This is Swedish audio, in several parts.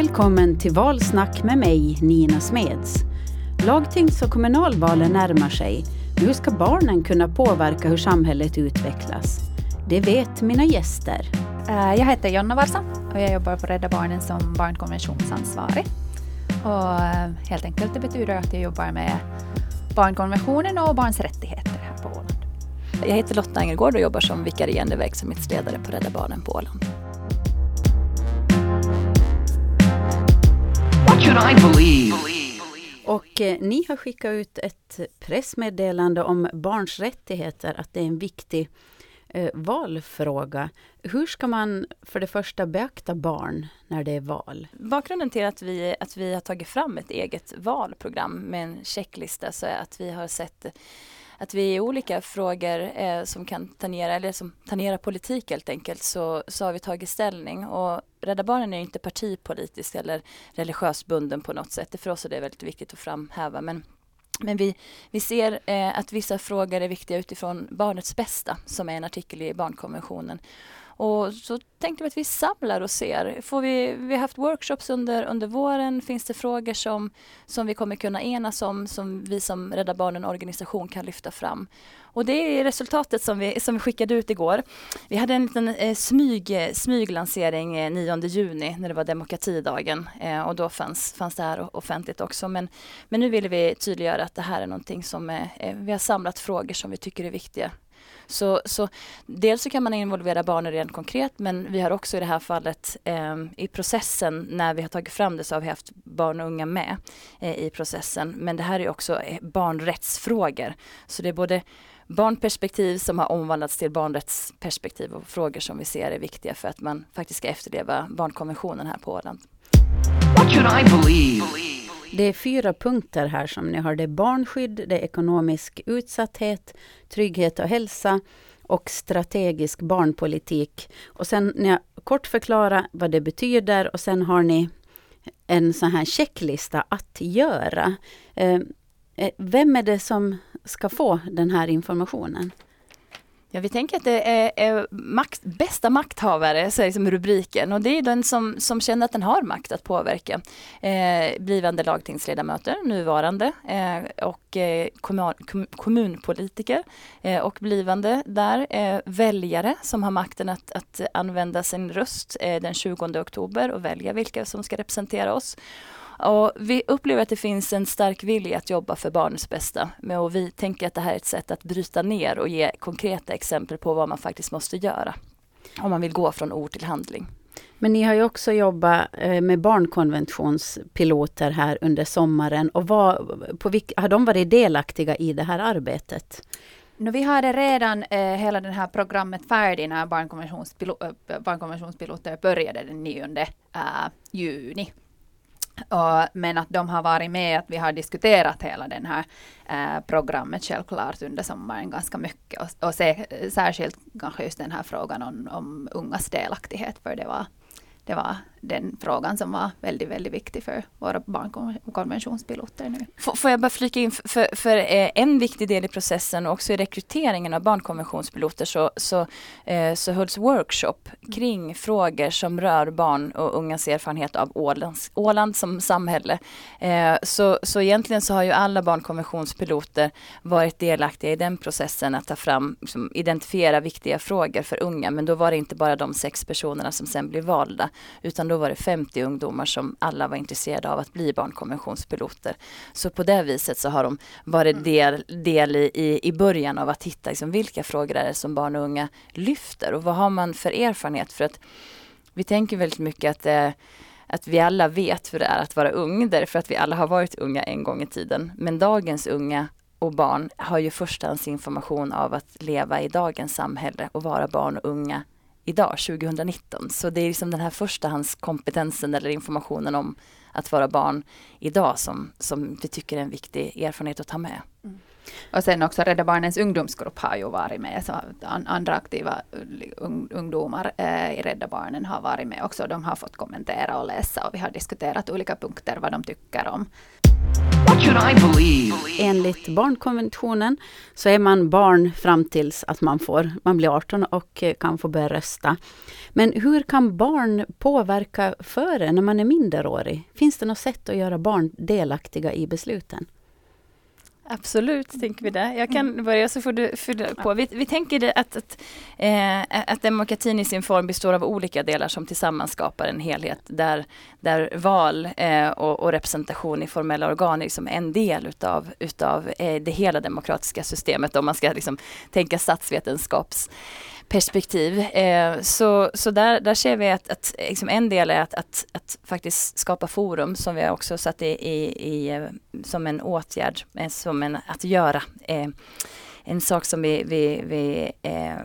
Välkommen till Valsnack med mig, Nina Smeds. Lagtings och kommunalvalen närmar sig. Nu ska barnen kunna påverka hur samhället utvecklas. Det vet mina gäster. Eh, jag heter Jonna Varsa och jag jobbar på Rädda Barnen som barnkonventionsansvarig. Och eh, helt enkelt det betyder att jag jobbar med barnkonventionen och barns rättigheter här på Åland. Jag heter Lotta Angergård och jobbar som vikarierande verksamhetsledare på Rädda Barnen på Åland. Och eh, ni har skickat ut ett pressmeddelande om barns rättigheter, att det är en viktig eh, valfråga. Hur ska man för det första beakta barn när det är val? Bakgrunden till att vi, att vi har tagit fram ett eget valprogram med en checklista så är att vi har sett att vi i olika frågor eh, som kan tangera, eller som tangerar politik helt enkelt, så, så har vi tagit ställning. Och Rädda Barnen är inte partipolitiskt eller religiöst bunden på något sätt. För oss är det väldigt viktigt att framhäva. Men men vi, vi ser eh, att vissa frågor är viktiga utifrån barnets bästa, som är en artikel i barnkonventionen. Och så tänkte vi att vi samlar och ser. Får vi, vi har haft workshops under, under våren. Finns det frågor som, som vi kommer kunna enas om, som vi som Rädda Barnen organisation kan lyfta fram? Och det är resultatet som vi, som vi skickade ut igår. Vi hade en liten eh, smyg, smyglansering eh, 9 juni när det var demokratidagen eh, och då fanns, fanns det här offentligt också. Men, men nu vill vi tydliggöra att det här är någonting som eh, eh vi har samlat frågor som vi tycker är viktiga så, så dels så kan man involvera barnen rent konkret men vi har också i det här fallet eh, i processen när vi har tagit fram det så har vi haft barn och unga med eh, i processen. Men det här är också eh, barnrättsfrågor. Så det är både barnperspektiv som har omvandlats till barnrättsperspektiv och frågor som vi ser är viktiga för att man faktiskt ska efterleva barnkonventionen här på Åland. What should I believe? Det är fyra punkter här som ni har. Det är barnskydd, det är ekonomisk utsatthet, trygghet och hälsa och strategisk barnpolitik. Och sen när jag kort förklara vad det betyder och sen har ni en sån här checklista att göra. Eh, eh, vem är det som ska få den här informationen? Ja, vi tänker att det är, är makt, bästa makthavare, så är liksom rubriken. Och det är den som, som känner att den har makt att påverka. Eh, blivande lagtingsledamöter, nuvarande, eh, och eh, kommun, kommunpolitiker eh, och blivande där. Eh, väljare som har makten att, att använda sin röst eh, den 20 oktober och välja vilka som ska representera oss. Och vi upplever att det finns en stark vilja att jobba för barnets bästa. Och vi tänker att det här är ett sätt att bryta ner och ge konkreta exempel på vad man faktiskt måste göra. Om man vill gå från ord till handling. Men ni har ju också jobbat eh, med barnkonventionspiloter här under sommaren. Och vad, på vilka, har de varit delaktiga i det här arbetet? No, vi hade redan eh, hela det här programmet färdigt när barnkonventionspiloter, eh, barnkonventionspiloter började den 9 eh, juni. Och, men att de har varit med, att vi har diskuterat hela den här eh, programmet självklart under sommaren ganska mycket. Och, och se, särskilt kanske just den här frågan om, om ungas delaktighet, för det var det var den frågan som var väldigt, väldigt viktig för våra barnkonventionspiloter nu. Får jag bara flika in, för, för eh, en viktig del i processen och också i rekryteringen av barnkonventionspiloter så, så, eh, så hölls workshop kring frågor som rör barn och ungas erfarenhet av Ålands, Åland som samhälle. Eh, så, så egentligen så har ju alla barnkonventionspiloter varit delaktiga i den processen att ta fram, liksom, identifiera viktiga frågor för unga. Men då var det inte bara de sex personerna som sen blev valda utan då var det 50 ungdomar som alla var intresserade av att bli barnkonventionspiloter. Så på det viset så har de varit mm. del, del i, i början av att hitta liksom, vilka frågor är det som barn och unga lyfter och vad har man för erfarenhet? För att vi tänker väldigt mycket att eh, att vi alla vet hur det är att vara ung, därför att vi alla har varit unga en gång i tiden. Men dagens unga och barn har ju förstahandsinformation av att leva i dagens samhälle och vara barn och unga idag, 2019. Så det är liksom den här förstahandskompetensen eller informationen om att vara barn idag som, som vi tycker är en viktig erfarenhet att ta med. Mm. Och sen också Rädda Barnens ungdomsgrupp har ju varit med, så andra aktiva ungdomar eh, i Rädda Barnen har varit med också. De har fått kommentera och läsa och vi har diskuterat olika punkter vad de tycker om Enligt barnkonventionen så är man barn fram tills att man, får, man blir 18 och kan få börja rösta. Men hur kan barn påverka före när man är minderårig? Finns det något sätt att göra barn delaktiga i besluten? Absolut, tänker vi det. Jag kan mm. börja så får du fylla på. Vi, vi tänker att, att, eh, att demokratin i sin form består av olika delar som tillsammans skapar en helhet där, där val eh, och, och, representation i formella organ är liksom en del utav, utav eh, det hela demokratiska systemet om man ska liksom tänka statsvetenskaps perspektiv. Eh, så så där, där ser vi att, att liksom en del är att, att, att, faktiskt skapa forum som vi också satt i, i, i eh, som en åtgärd, eh, som en att göra. Eh, en sak som vi, vi, vi eh,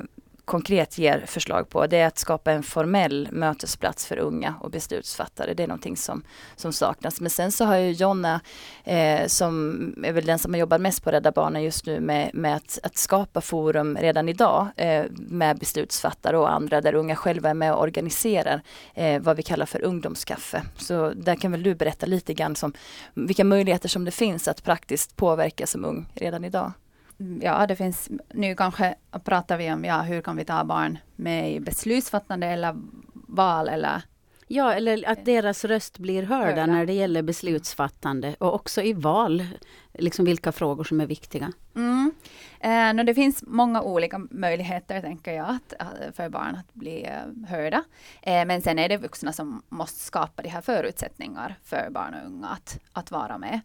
konkret ger förslag på det är att skapa en formell mötesplats för unga och beslutsfattare. Det är någonting som, som saknas. Men sen så har ju Jonna, eh, som är väl den som har jobbat mest på Rädda Barnen just nu med, med att, att skapa forum redan idag eh, med beslutsfattare och andra där unga själva är med och organiserar eh, vad vi kallar för ungdomskaffe. Så där kan väl du berätta lite grann som vilka möjligheter som det finns att praktiskt påverka som ung redan idag ja, det finns, nu kanske pratar vi om, ja, hur kan vi ta barn med i beslutsfattande eller val eller Ja, eller att deras röst blir hörda, hörda. när det gäller beslutsfattande och också i val, liksom vilka frågor som är viktiga. Mm. Eh, no, det finns många olika möjligheter, tänker jag, att, eh, för barn att bli eh, hörda. Eh, men sen är det vuxna som måste skapa de här förutsättningar för barn och unga att, att vara med.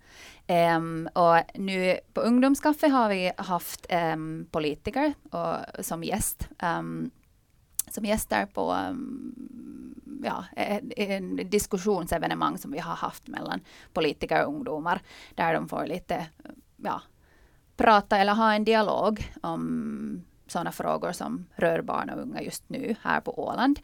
Eh, och nu på Ungdomskaffe har vi haft ehm, politiker och, som gäst ehm, som gäster på ehm, ja, e, e, en diskussionsevenemang som vi har haft mellan politiker och ungdomar, där de får lite ja, prata eller ha en dialog om sådana frågor som rör barn och unga just nu här på Åland.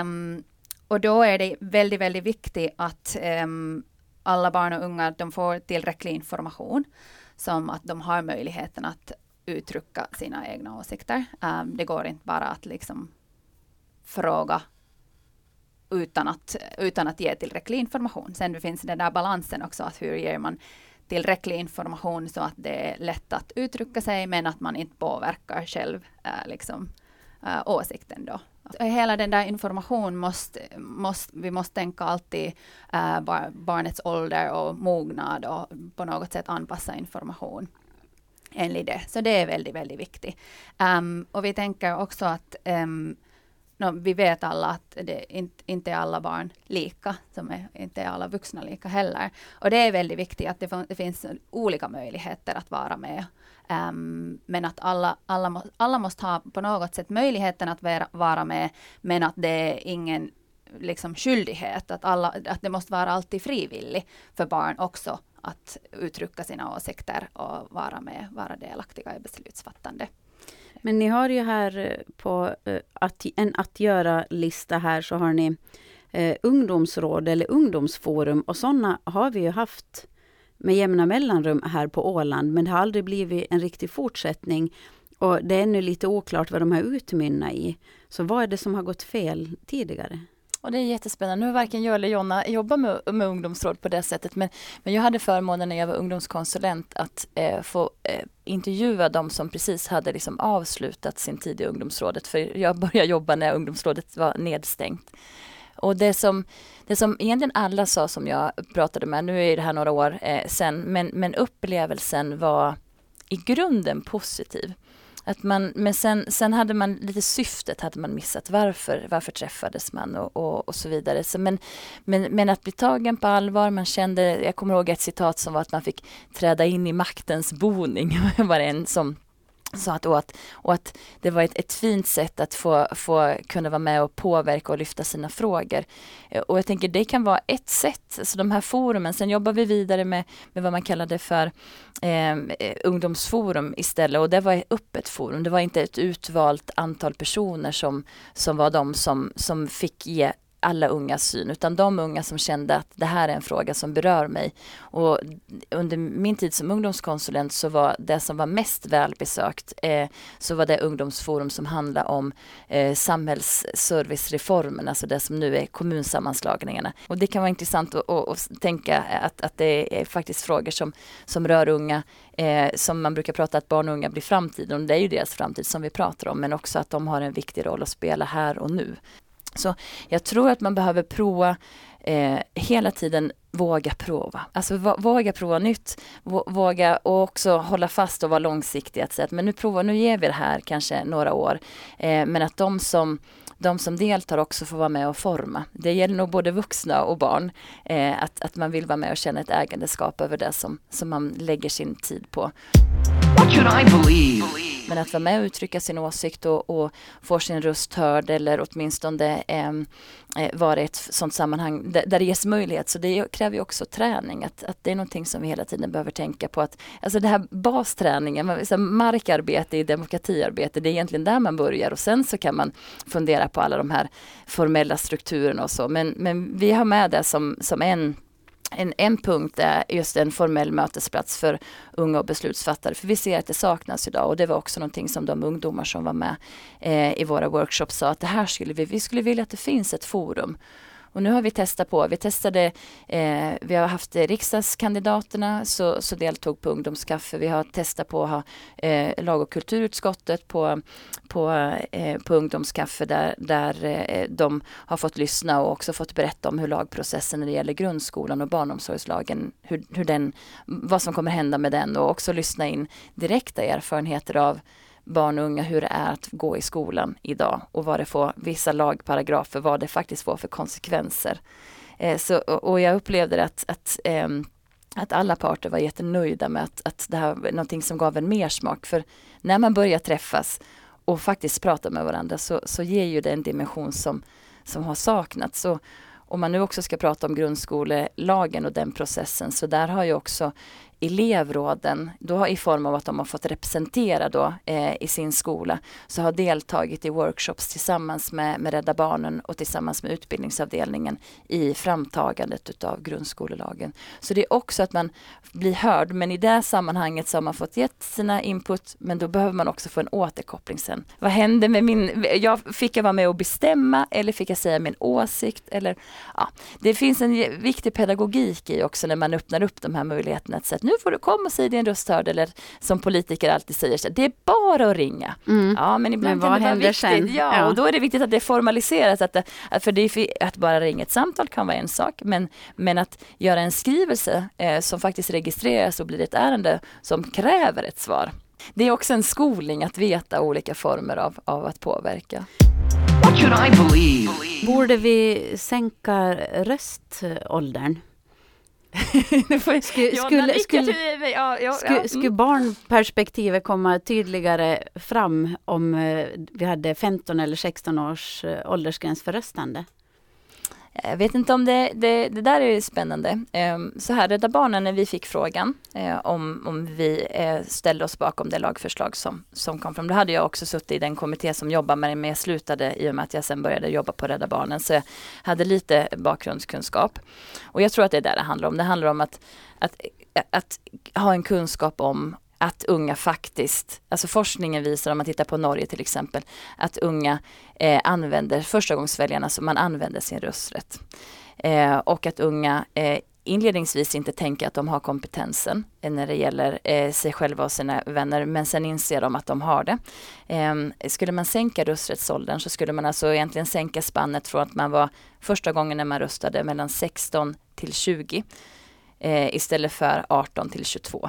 Um, och då är det väldigt, väldigt viktigt att um, alla barn och unga de får tillräcklig information, som att de har möjligheten att uttrycka sina egna åsikter. Um, det går inte bara att liksom fråga utan att, utan att ge tillräcklig information. Sen finns den där balansen också, att hur ger man tillräcklig information så att det är lätt att uttrycka sig, men att man inte påverkar själv äh, liksom, äh, åsikten då. Hela den där informationen måste, måste vi måste tänka alltid äh, barnets ålder och mognad och på något sätt anpassa information enligt det. Så det är väldigt, väldigt viktigt. Um, och vi tänker också att um, no, vi vet alla att det inte, inte är alla barn lika, som är, inte är alla vuxna lika heller. Och det är väldigt viktigt att det, det finns olika möjligheter att vara med. Um, men att alla, alla, alla måste ha på något sätt möjligheten att vara, vara med, men att det är ingen liksom skyldighet, att, alla, att det måste vara alltid frivilligt för barn också att uttrycka sina åsikter och vara med, vara delaktiga i beslutsfattande. Men ni har ju här eh, på eh, att, en att göra-lista här så har ni eh, ungdomsråd eller ungdomsforum och sådana har vi ju haft med jämna mellanrum här på Åland men det har aldrig blivit en riktig fortsättning. Och det är ännu lite oklart vad de har utmynnat i. Så vad är det som har gått fel tidigare? Och det är jättespännande. Nu har varken jag eller Jonna jobbat med, med ungdomsråd på det sättet. Men, men jag hade förmånen när jag var ungdomskonsulent att eh, få eh, intervjua de som precis hade liksom avslutat sin tid i ungdomsrådet. För jag började jobba när ungdomsrådet var nedstängt. Och det som, det som egentligen alla sa som jag pratade med, nu är det här några år eh, sen, men, men upplevelsen var i grunden positiv. Att man, men sen, sen hade man lite syftet hade man missat. Varför, varför träffades man och, och, och så vidare. Så men, men, men att bli tagen på allvar, man kände, jag kommer ihåg ett citat som var att man fick träda in i maktens boning. var det en som så att, och, att, och att det var ett, ett fint sätt att få, få kunna vara med och påverka och lyfta sina frågor. Eh, och jag tänker det kan vara ett sätt, så de här forumen, sen jobbar vi vidare med, med vad man kallade för ehm, eh, ungdomsforum istället. Och det var ett öppet forum, det var inte ett utvalt antal personer som, som var de som, som fick ge alla ungas syn utan de unga som kände att det här är en fråga som berör mig. Och under min tid som ungdomskonsulent så var det som var mest välbesökt eh, så var det ungdomsforum som handlade om eh, samhällsservicereformen, alltså det som nu är kommunsammanslagningarna. Och det kan vara intressant att, att, att tänka att, att det är faktiskt frågor som, som rör unga eh, som man brukar prata att barn och unga blir framtiden och det är ju deras framtid som vi pratar om men också att de har en viktig roll att spela här och nu. Så jag tror att man behöver prova eh, hela tiden våga prova. Alltså våga prova nytt, våga och också hålla fast och vara långsiktig. Att säga att men nu provar, nu ger vi det här kanske några år. Eh, men att de som de som deltar också får vara med och forma. Det gäller nog både vuxna och barn. Eh, att, att man vill vara med och känna ett ägandeskap över det som, som man lägger sin tid på. Men att vara med och uttrycka sin åsikt och, och få sin röst hörd eller åtminstone eh, Eh, vara i ett sådant sammanhang där, där det ges möjlighet. Så det kräver ju också träning. Att, att det är någonting som vi hela tiden behöver tänka på. Att, alltså det här basträningen, markarbete i demokratiarbete, det är egentligen där man börjar och sen så kan man fundera på alla de här formella strukturerna och så. Men, men vi har med det som, som en en, en punkt är just en formell mötesplats för unga och beslutsfattare. För vi ser att det saknas idag och det var också någonting som de ungdomar som var med eh, i våra workshops sa att det här skulle vi, vi skulle vilja att det finns ett forum och nu har vi testat på, vi testade, eh, vi har haft riksdagskandidaterna så, så deltog på ungdomskaffe. Vi har testat på att ha eh, lag och kulturutskottet på, på, eh, på ungdomskaffe där, där eh, de har fått lyssna och också fått berätta om hur lagprocessen när det gäller grundskolan och barnomsorgslagen, hur, hur den, vad som kommer hända med den och också lyssna in direkta erfarenheter av barn och unga hur det är att gå i skolan idag och vad det får, vissa lagparagrafer, vad det faktiskt får för konsekvenser. Eh, så, och jag upplevde att, att, eh, att alla parter var jättenöjda med att, att det här var någonting som gav en mer smak. För när man börjar träffas och faktiskt prata med varandra så, så ger ju det en dimension som, som har saknats. Så, om man nu också ska prata om grundskolelagen och den processen så där har ju också elevråden, då i form av att de har fått representera då, eh, i sin skola, så har deltagit i workshops tillsammans med, med Rädda Barnen och tillsammans med utbildningsavdelningen i framtagandet utav grundskolelagen. Så det är också att man blir hörd, men i det sammanhanget så har man fått gett sina input, men då behöver man också få en återkoppling sen. Vad hände med min, jag, fick jag vara med och bestämma eller fick jag säga min åsikt? Eller, ja, det finns en viktig pedagogik i också när man öppnar upp de här möjligheterna att säga nu får du komma och säga din röst hörd eller som politiker alltid säger, det är bara att ringa. Mm. Ja men ibland men kan det vara viktigt. Sen? Ja, ja, och då är det viktigt att det är formaliserat. Att, det, för det är, att bara ringa ett samtal kan vara en sak men, men att göra en skrivelse eh, som faktiskt registreras och blir ett ärende som kräver ett svar. Det är också en skolning att veta olika former av, av att påverka. Borde vi sänka röståldern? skulle, skulle, skulle, ja, ja, skulle, ja. skulle barnperspektivet komma tydligare fram om eh, vi hade 15 eller 16 års eh, åldersgräns för röstande? Jag vet inte om det, det, det där är spännande. Ehm, så här, Rädda Barnen när vi fick frågan eh, om, om vi eh, ställde oss bakom det lagförslag som, som kom fram. Då hade jag också suttit i den kommitté som jobbar med det, men jag slutade i och med att jag sen började jobba på Rädda Barnen. Så jag hade lite bakgrundskunskap. Och jag tror att det är det det handlar om. Det handlar om att, att, att ha en kunskap om att unga faktiskt, alltså forskningen visar om man tittar på Norge till exempel, att unga eh, använder, förstagångsväljarna, som man använder sin rösträtt. Eh, och att unga eh, inledningsvis inte tänker att de har kompetensen eh, när det gäller eh, sig själva och sina vänner, men sen inser de att de har det. Eh, skulle man sänka rösträttsåldern så skulle man alltså egentligen sänka spannet från att man var första gången när man röstade mellan 16 till 20 eh, istället för 18 till 22.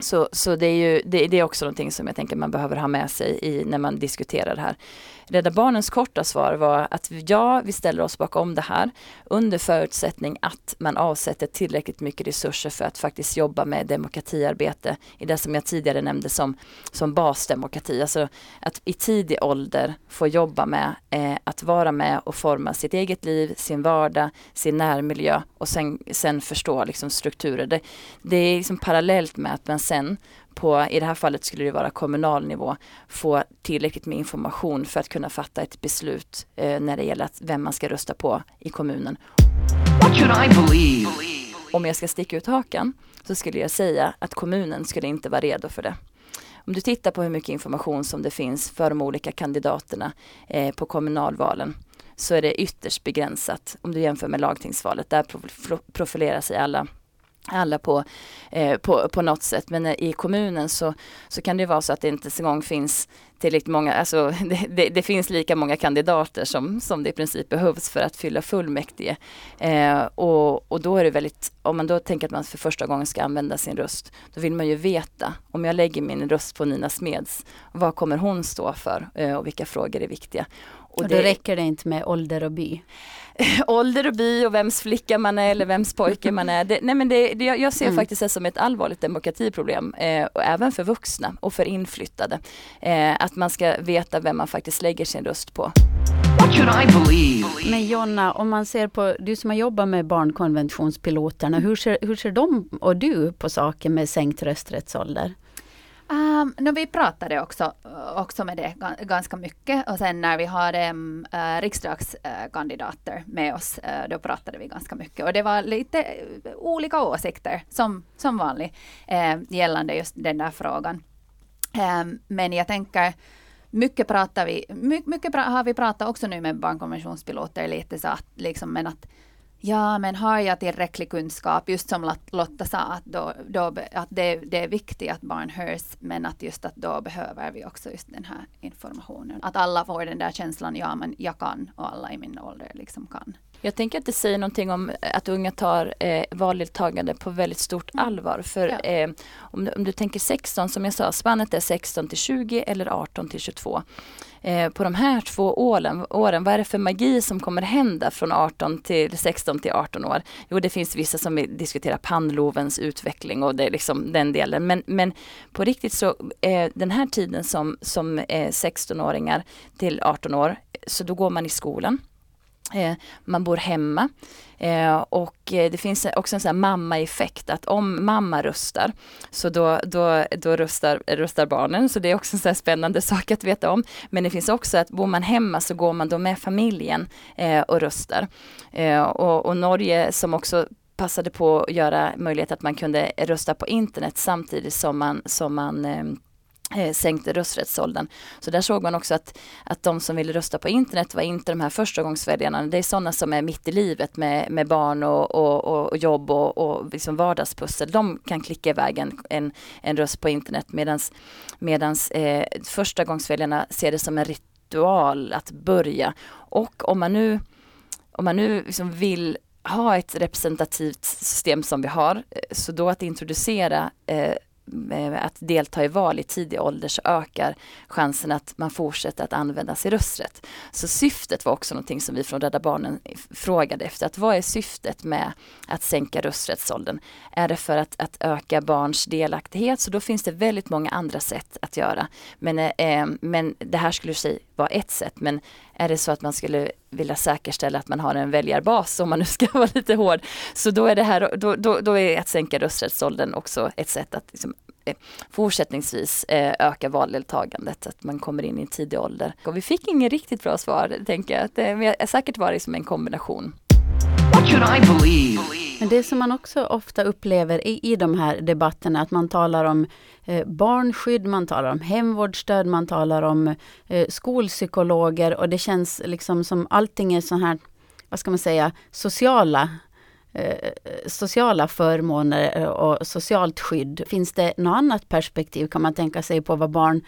Så, så det är ju det, det, är också någonting som jag tänker man behöver ha med sig i, när man diskuterar det här. Rädda Barnens korta svar var att ja, vi ställer oss bakom det här under förutsättning att man avsätter tillräckligt mycket resurser för att faktiskt jobba med demokratiarbete i det som jag tidigare nämnde som, som basdemokrati. Alltså att i tidig ålder få jobba med eh, att vara med och forma sitt eget liv, sin vardag, sin närmiljö och sen, sen förstå liksom strukturer. Det, det är liksom parallellt med att man sen på, i det här fallet skulle det vara kommunal nivå, få tillräckligt med information för att kunna fatta ett beslut eh, när det gäller att, vem man ska rösta på i kommunen. Om jag ska sticka ut hakan så skulle jag säga att kommunen skulle inte vara redo för det. Om du tittar på hur mycket information som det finns för de olika kandidaterna eh, på kommunalvalen så är det ytterst begränsat om du jämför med lagtingsvalet. Där profilerar sig alla alla på, eh, på, på något sätt. Men i kommunen så, så kan det vara så att det inte en gång finns tillräckligt många, alltså det, det, det, finns lika många kandidater som, som det i princip behövs för att fylla fullmäktige. Eh, och, och då är det väldigt, om man då tänker att man för första gången ska använda sin röst, då vill man ju veta, om jag lägger min röst på Nina Smeds, vad kommer hon stå för eh, och vilka frågor är viktiga. Och, och då det, räcker det inte med ålder och by? ålder och by och vems flicka man är eller vems pojke man är. Det, nej men det, det, jag ser mm. faktiskt det som ett allvarligt demokratiproblem, eh, och även för vuxna och för inflyttade. Eh, att man ska veta vem man faktiskt lägger sin röst på. Men Jonna, om man ser på, du som har jobbat med barnkonventionspiloterna, hur ser, hur ser de och du på saken med sänkt rösträttsålder? Um, no, vi pratade också, eh, också med det ganska mycket och sen när vi hade um, uh, riksdagskandidater med oss, uh, då pratade vi ganska mycket och det var lite olika åsikter som, som vanligt uh, gällande just den där frågan. Um, men jag tänker mycket pratar vi, mycket, mycket har vi pratat också nu med barnkonventionspiloter lite så att liksom men att Ja, men har jag tillräcklig kunskap, just som Lotta sa, att, då, då, att det, det, är viktigt att barn hörs, men att just att då behöver vi också just den här informationen. Att alla får den där känslan, ja men jag kan och alla i min ålder liksom kan. Jag tänker att det säger någonting om att unga tar eh, valdeltagande på väldigt stort mm. allvar. För ja. eh, om, om, du tänker 16, som jag sa, spannet är 16 till 20 eller 18 till 22. Eh, på de här två åren, åren, vad är det för magi som kommer hända från 18 till 16 till 18 år? Jo, det finns vissa som diskuterar pannlovens utveckling och det är liksom den delen. Men, men på riktigt så, eh, den här tiden som, som eh, 16-åringar till 18 år, så då går man i skolan. Eh, man bor hemma eh, och eh, det finns också en sån här mamma-effekt att om mamma röstar så då, då, då röstar, röstar barnen så det är också en sån spännande sak att veta om. Men det finns också att bor man hemma så går man då med familjen och röstar. och, och Norge som också passade på att göra möjlighet att man kunde rösta på internet samtidigt som man, som man ehm, eh, sänkte rösträttsåldern. Så där såg man också att, att de som ville rösta på internet var inte de här förstagångsväljarna. Det är sådana som är mitt i livet med, med barn och, och, och jobb och, och liksom vardagspussel. De kan klicka iväg en, en, en röst på internet medan medans eh, förstagångsväljarna ser det som en ritual att börja. Och om man nu, om man nu liksom vill ha ett representativt system som vi har, eh, så då att introducera eh, Eh, att delta i val i tidig ålder så ökar chansen att man fortsätter att använda sin rösträtt. Så syftet var också någonting som vi från Rädda Barnen frågade efter. Att vad är syftet med att sänka rösträttsåldern? Är det för att, att öka barns delaktighet? Så då finns det väldigt många andra sätt att göra. Men, eh, eh men det här skulle sig vara ett sätt. Men är det så att man skulle vilja säkerställa att man har en väljarbas, om man nu ska vara lite hård, så då är det här, då, då, då är att sänka rösträttsåldern också ett sätt att liksom, eh, fortsättningsvis eh, öka valdeltagandet, att man kommer in i en tidig ålder. Och vi fick inget riktigt bra svar, tänker jag. Det är eh, säkert varit som en kombination. Men det som man också ofta upplever i, i de här debatterna, att man talar om eh, barnskydd, man talar om hemvårdsstöd, man talar om eh, skolpsykologer och det känns liksom som allting är så här, vad ska man säga, sociala eh, sociala förmåner eh, och socialt skydd. Finns det något annat perspektiv kan man tänka sig på vad barn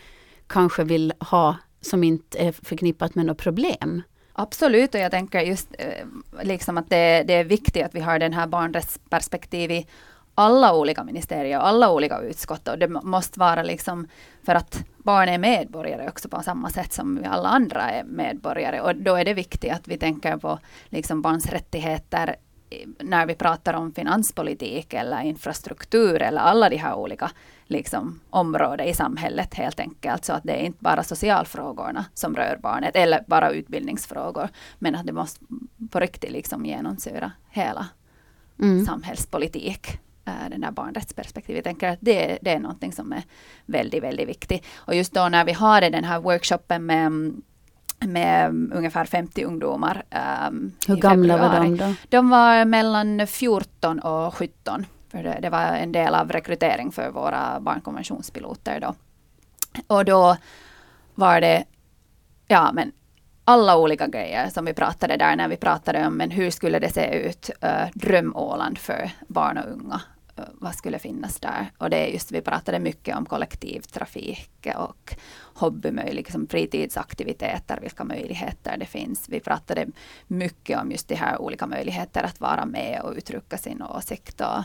kanske vill ha som inte är förknippat med något problem? Absolut, och jag tänker just eh, liksom att det, det, är viktigt att vi har den här barnrättsperspektivet i alla olika ministerier och alla olika utskott. Och det måste vara liksom för att barn är medborgare också på samma sätt som vi alla andra är medborgare. Och då är det viktigt att vi tänker på liksom barns rättigheter när vi pratar om finanspolitik eller infrastruktur eller alla de här olika liksom, områden i samhället helt enkelt. Så att det är inte bara socialfrågorna som rör barnet eller bara utbildningsfrågor. Men att det måste på riktigt liksom genomsyra hela mm. samhällspolitik. äh, den där barnrättsperspektivet. Jag tänker att det, det är någonting som är väldigt, väldigt viktigt. Och just då när vi har den här workshopen med med ungefär 50 ungdomar. Um, Hur gamla var de då? De var mellan 14 och 17. För det, det, var en del av rekrytering för våra barnkonventionspiloter då. Och då var det ja, men alla olika grejer som vi pratade där när vi pratade om men hur skulle det se ut, uh, dröm-Åland för barn och unga. Vad skulle finnas där? Och det är just, vi pratade mycket om kollektivtrafik och hobbymöjligheter, liksom fritidsaktiviteter, vilka möjligheter det finns. Vi pratade mycket om just de här olika möjligheter att vara med och uttrycka sin åsikt och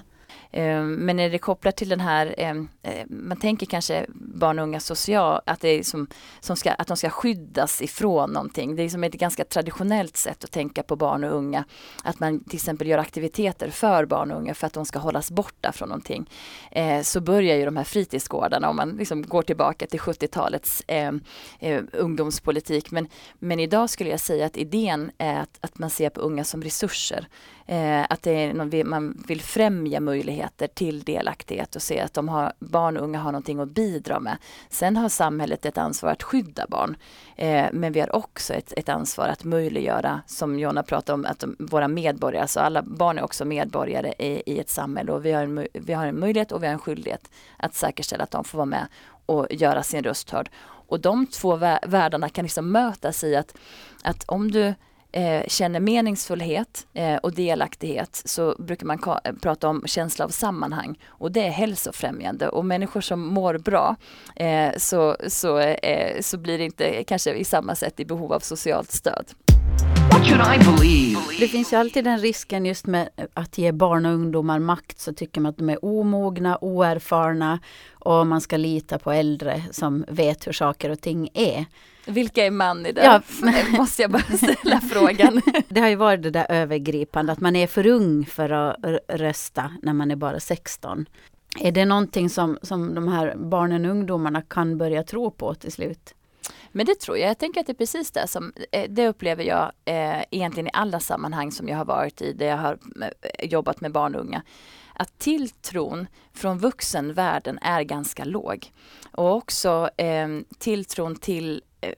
Ehm, men är det kopplat till den här, ehm, eh, man tänker kanske barn och unga social, att, det är som, som ska, att de ska skyddas ifrån någonting. Det är som ett ganska traditionellt sätt att tänka på barn och unga. Att man till exempel gör aktiviteter för barn och unga för att de ska hållas borta från någonting. Eh, så börjar ju de här fritidsgårdarna om man liksom går tillbaka till 70-talets ehm, eh, ungdomspolitik. Men, men idag skulle jag säga att idén är att, att man ser på unga som resurser. Eh, att det är någon, man vill främja möjligheter till delaktighet och se att de har, barn och unga har någonting att bidra med. Sen har samhället ett ansvar att skydda barn. Eh, men vi har också ett, ett, ansvar att möjliggöra, som Jonna pratade om, att de, våra medborgare, alltså alla barn är också medborgare i, i ett samhälle och vi har, en, vi har en möjlighet och vi har en skyldighet att säkerställa att de får vara med och göra sin röst hörd. Och de två världarna kan liksom mötas i att, att om du eh, känner meningsfullhet eh, och delaktighet så brukar man prata om känsla av sammanhang och det är hälsofrämjande och människor som mår bra eh, så, så, eh, så blir det inte kanske i samma sätt i behov av socialt stöd. Det finns ju alltid den risken just med att ge barn och ungdomar makt så tycker man att de är omogna, oerfarna och man ska lita på äldre som vet hur saker och ting är. Vilka är man i det? Ja. Måste jag bara ställa frågan. Det har ju varit det där övergripande att man är för ung för att rösta när man är bara 16. Är det någonting som, som de här barnen och ungdomarna kan börja tro på till slut? Men det tror jag. Jag tänker att det är precis det som, eh, det upplever jag eh, egentligen i alla sammanhang som jag har varit i, där jag har eh, jobbat med barn och unga. Att tilltron från vuxenvärlden är ganska låg. Och också eh, tilltron till Eh,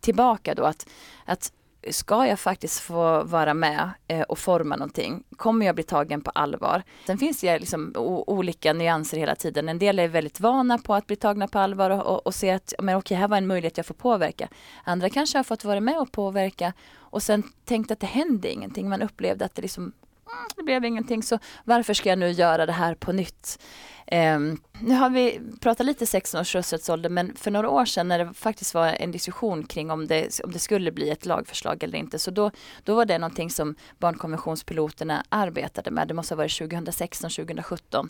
tillbaka då att, att ska jag faktiskt få vara med eh, och forma någonting? Kommer jag bli tagen på allvar? Sen finns det liksom olika nyanser hela tiden. En del är väldigt vana på att bli tagna på allvar och, och, och se att men okej, här var en möjlighet jag får påverka. Andra kanske har fått vara med och påverka och sen tänkt att det hände ingenting. Man upplevde att det liksom, mm, det blev ingenting så varför ska jag nu göra det här på nytt? Um, nu har vi pratat lite 16 års rösträttsålder men för några år sedan när det faktiskt var en diskussion kring om det, om det skulle bli ett lagförslag eller inte så då, då var det någonting som barnkonventionspiloterna arbetade med. Det måste ha varit 2016, 2017.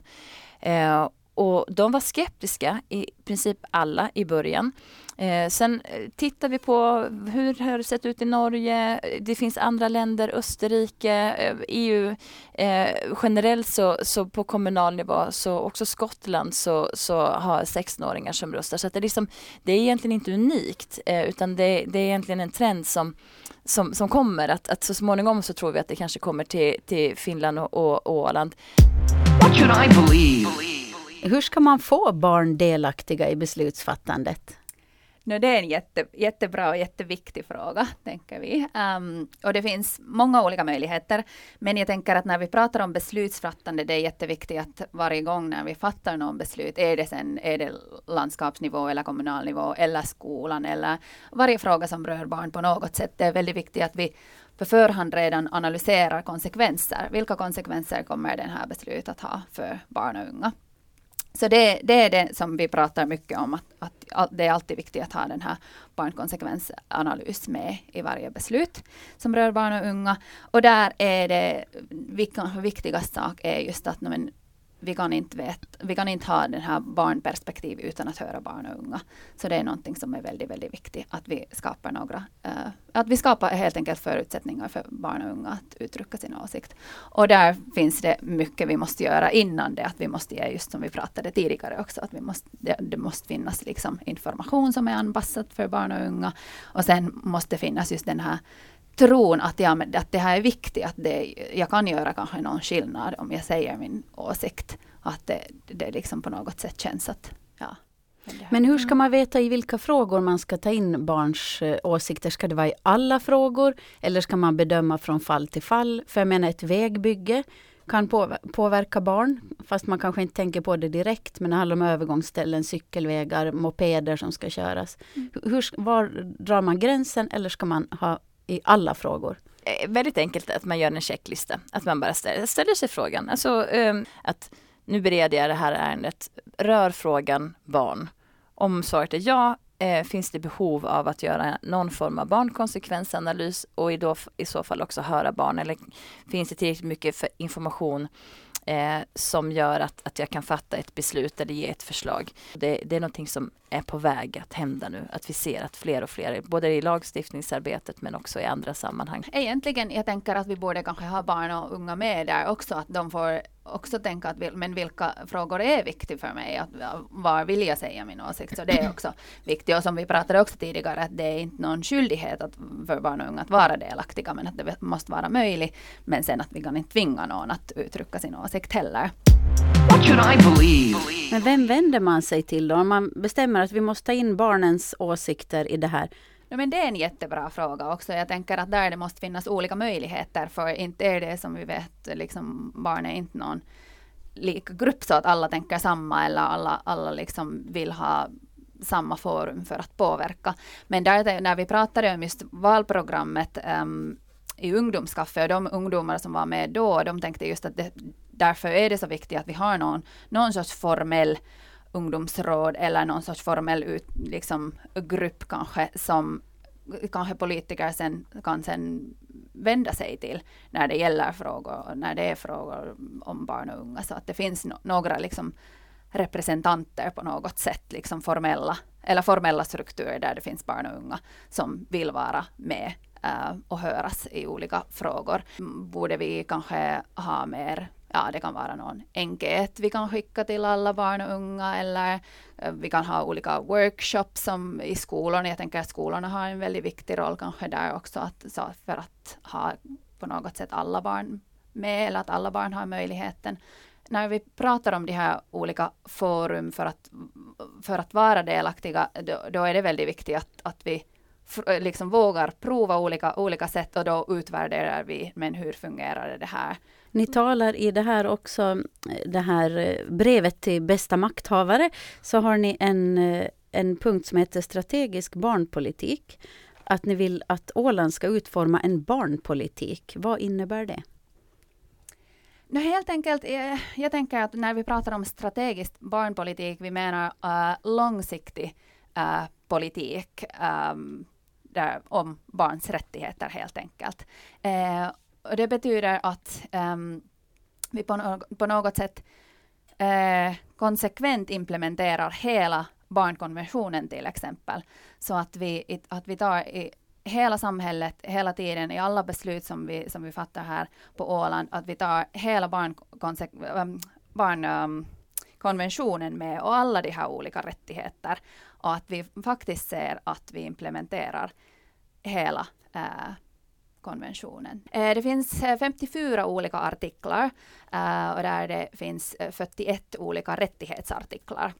Uh, och de var skeptiska, i princip alla i början. Eh, sen eh, tittar vi på hur har det sett ut i Norge. Eh, det finns andra länder, Österrike, eh, EU. Eh, generellt så, så på kommunal nivå, så också Skottland så, så har 16-åringar som röstar. Så att det, är liksom, det är egentligen inte unikt eh, utan det, det, är egentligen en trend som, som, som kommer. Att, att så småningom så tror vi att det kanske kommer till, till Finland och, och, och Åland. Hur ska man få barn delaktiga i beslutsfattandet? No, det är en jätte, jättebra och jätteviktig fråga, tänker vi. Um, och det finns många olika möjligheter. Men jag tänker att när vi pratar om beslutsfattande, det är jätteviktigt att varje gång när vi fattar någon beslut, är det sen är det landskapsnivå eller kommunal nivå eller skolan eller varje fråga som rör barn på något sätt, det är väldigt viktigt att vi på förhand redan analyserar konsekvenser. Vilka konsekvenser kommer det här beslutet att ha för barn och unga? Så det, det, är det som vi pratar mycket om, att, att, det är alltid viktigt att ha den här barnkonsekvensanalys med i varje beslut som rör barn och unga. Och där är det viktigaste sak är just att men, vi kan inte, vet, vi kan inte ha den här barnperspektiv utan att höra barn och unga. Så det är någonting som är väldigt, väldigt viktigt, att vi skapar några, uh, att vi skapar helt enkelt förutsättningar för barn och unga att uttrycka sin åsikt. Och där finns det mycket vi måste göra innan det, att vi måste ge, just som vi pratade tidigare också, att vi måste, det, det måste finnas liksom information som är anpassad för barn och unga. Och sen måste det finnas just den här tron att, jag, att det här är viktigt, att det, jag kan göra kanske någon skillnad om jag säger min åsikt. Att det, det liksom på något sätt känns att ja, men hur ska man veta i vilka frågor man ska ta in barns eh, åsikter? Ska det vara i alla frågor eller ska man bedöma från fall till fall? För jag menar ett vägbygge kan påverka barn, fast man kanske inte tänker på det direkt. Men det handlar om övergångsställen, cykelvägar, mopeder som ska köras. Mm. Hur, var drar man gränsen eller ska man ha i alla frågor? Eh, väldigt enkelt att man gör en checklista. Att man bara ställer, ställer sig frågan. Alltså um, att nu bereder jag det här ärendet. Rör frågan barn? Om svaret är ja, eh, finns det behov av att göra någon form av barnkonsekvensanalys och i, då, i så fall också höra barn eller finns det tillräckligt mycket information eh, som gör att, att jag kan fatta ett beslut eller ge ett förslag. Det, det är någonting som är på väg att hända nu, att vi ser att fler och fler, både i lagstiftningsarbetet men också i andra sammanhang. Egentligen, jag tänker att vi borde kanske ha barn och unga med där också, att de får också tänka att men vilka frågor är viktiga för mig? Att, var vill jag säga min åsikt? Så det är också viktigt. Och som vi pratade också tidigare, att det är inte någon skyldighet att, för barn och unga att vara delaktiga, men att det måste vara möjligt. Men sen att vi kan inte tvinga någon att uttrycka sin åsikt heller. Men vem vänder man sig till då? Om man bestämmer att vi måste ta in barnens åsikter i det här. No, men det är en jättebra fråga också. Jag tänker att där det måste finnas olika möjligheter, för inte är det som vi vet, liksom, barn är inte någon lik grupp så att alla tänker samma eller alla, alla liksom vill ha samma forum för att påverka. Men där, när vi pratade om just valprogrammet um, i ungdomskaffe och de ungdomar som var med då, de tänkte just att det, därför är det så viktigt att vi har någon, någon sorts formell ungdomsråd eller någon sorts formell ut, liksom, grupp kanske som kanske politiker sen, kan sen vända sig till när det gäller frågor, när det är frågor om barn och unga. Så att det finns no några liksom representanter på något sätt, liksom formella, eller formella strukturer där det finns barn och unga som vill vara med äh, och höras i olika frågor. Borde vi kanske ha mer ja, det kan vara någon enkät vi kan skicka till alla barn och unga eller eh, vi kan ha olika workshops som i skolorna. Jag tänker att skolorna har en väldigt viktig roll kanske där också att, så för att ha på något sätt alla barn med eller att alla barn har möjligheten. När vi pratar om de här olika forum för att, för att vara delaktiga, då, då är det väldigt viktigt att, att vi eh, liksom vågar prova olika, olika sätt och då utvärderar vi, men hur fungerar det här? Ni talar i det här också, det här eh, brevet till bästa makthavare, så har ni en, eh, en punkt som heter strategisk barnpolitik. Att ni vill att Åland ska utforma en barnpolitik. Vad innebär det? No, helt enkelt, eh, jag, tänker att när vi pratar om strategisk barnpolitik, vi menar uh, långsiktig uh, politik. Um, där, om barns rättigheter helt enkelt. Uh, och det betyder att um, vi på, no på, något sätt uh, konsekvent implementerar hela barnkonventionen till exempel. Så att vi, att vi tar i hela samhället, hela tiden, i alla beslut som vi, som vi fattar här på Åland, att vi tar hela barnkonventionen ehm, barn, um, konventionen med och alla de här olika rättigheter. Och att vi faktiskt ser att vi implementerar hela äh, konventionen. Eh, det finns eh, 54 olika artiklar eh, och där det finns 41 olika rättighetsartiklar.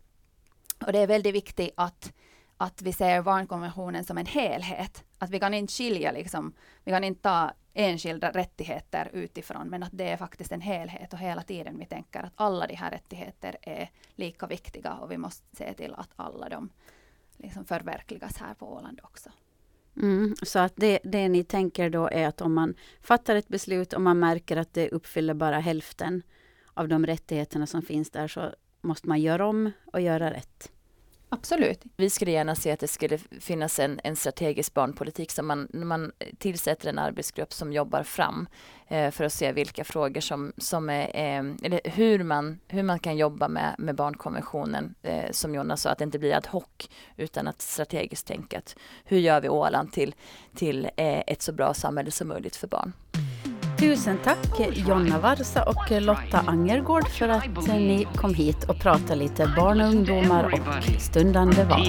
Och det är väldigt viktigt att, att vi ser barnkonventionen som en helhet. Att vi kan inte skilja, liksom, vi kan inte ta enskilda rättigheter utifrån, men att det är faktiskt en helhet och hela tiden vi tänker att alla de här rättigheter är lika viktiga och vi måste se till att alla de liksom förverkligas här på Åland också. Mm, så att det, det ni tänker då är att om man fattar ett beslut och man märker att det uppfyller bara hälften av de rättigheterna som finns där så måste man göra om och göra rätt. Absolut. Vi skulle gärna se att det skulle finnas en, en strategisk barnpolitik som man, man tillsätter en arbetsgrupp som jobbar fram eh, för att se vilka frågor som, som är, eh, eller hur man, hur man kan jobba med, med barnkonventionen eh, som Jonas sa, att det inte blir ad hoc utan att strategiskt tänka att hur gör vi Åland till, till eh, ett så bra samhälle som möjligt för barn. Tusen tack Jonna Varsa och Lotta Angergård för att ni kom hit och pratade lite barn och ungdomar och stundande val.